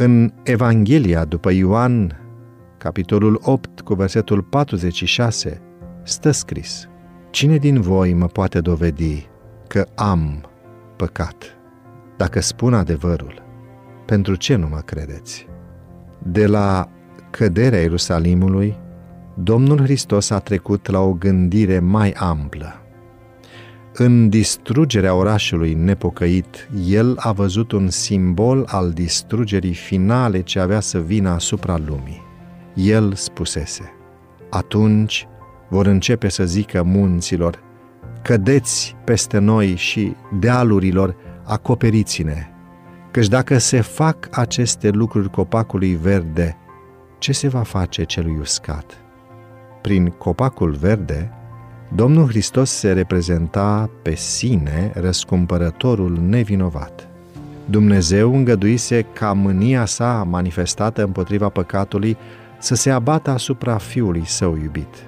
În Evanghelia după Ioan, capitolul 8, cu versetul 46, stă scris Cine din voi mă poate dovedi că am păcat? Dacă spun adevărul, pentru ce nu mă credeți? De la căderea Ierusalimului, Domnul Hristos a trecut la o gândire mai amplă. În distrugerea orașului nepocăit, el a văzut un simbol al distrugerii finale ce avea să vină asupra lumii. El spusese, atunci vor începe să zică munților, cădeți peste noi și dealurilor, acoperiți-ne, căci dacă se fac aceste lucruri copacului verde, ce se va face celui uscat? Prin copacul verde, Domnul Hristos se reprezenta pe sine răscumpărătorul nevinovat. Dumnezeu îngăduise ca mânia sa manifestată împotriva păcatului să se abată asupra Fiului Său iubit.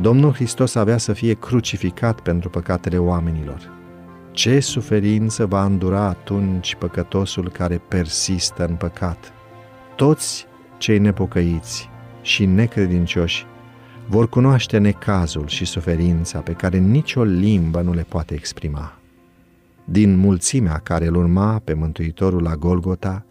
Domnul Hristos avea să fie crucificat pentru păcatele oamenilor. Ce suferință va îndura atunci păcătosul care persistă în păcat? Toți cei nepocăiți și necredincioși vor cunoaște necazul și suferința pe care nicio limbă nu le poate exprima. Din mulțimea care îl urma pe Mântuitorul la Golgota,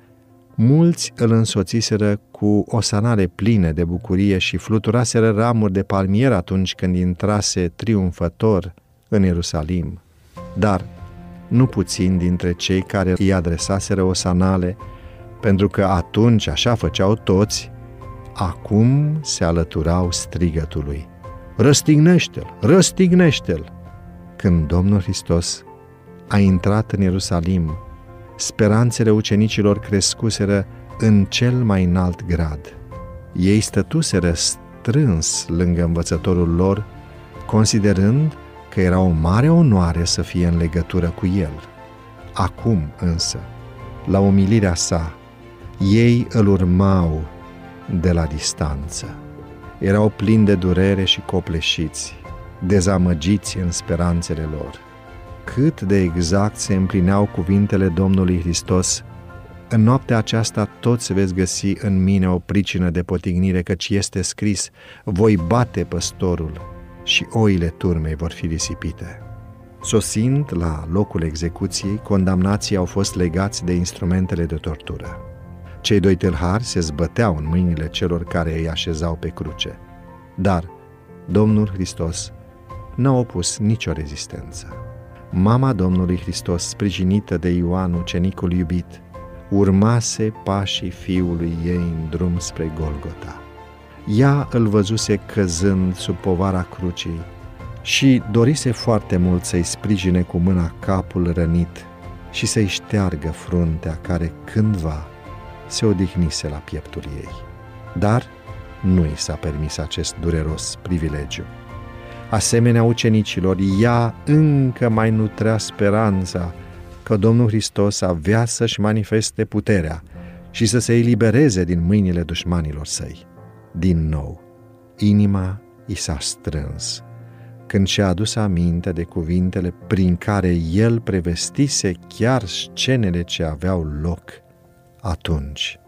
mulți îl însoțiseră cu o sanare pline de bucurie și fluturaseră ramuri de palmier atunci când intrase triumfător în Ierusalim. Dar nu puțin dintre cei care îi adresaseră o sanale, pentru că atunci așa făceau toți, acum se alăturau strigătului. Răstignește-l! Răstignește-l! Când Domnul Hristos a intrat în Ierusalim, speranțele ucenicilor crescuseră în cel mai înalt grad. Ei stătuseră strâns lângă învățătorul lor, considerând că era o mare onoare să fie în legătură cu el. Acum însă, la umilirea sa, ei îl urmau de la distanță. Erau plini de durere și copleșiți, dezamăgiți în speranțele lor. Cât de exact se împlineau cuvintele Domnului Hristos, în noaptea aceasta toți veți găsi în mine o pricină de potignire, căci este scris, voi bate păstorul și oile turmei vor fi risipite. Sosind la locul execuției, condamnații au fost legați de instrumentele de tortură. Cei doi tâlhari se zbăteau în mâinile celor care îi așezau pe cruce. Dar Domnul Hristos n-a opus nicio rezistență. Mama Domnului Hristos, sprijinită de Ioan, ucenicul iubit, urmase pașii fiului ei în drum spre Golgota. Ea îl văzuse căzând sub povara crucii și dorise foarte mult să-i sprijine cu mâna capul rănit și să-i șteargă fruntea care cândva se odihnise la pieptul ei. Dar nu i s-a permis acest dureros privilegiu. Asemenea ucenicilor, ea încă mai nutrea speranța că Domnul Hristos avea să-și manifeste puterea și să se elibereze din mâinile dușmanilor săi. Din nou, inima i s-a strâns când și-a adus aminte de cuvintele prin care el prevestise chiar scenele ce aveau loc atunci.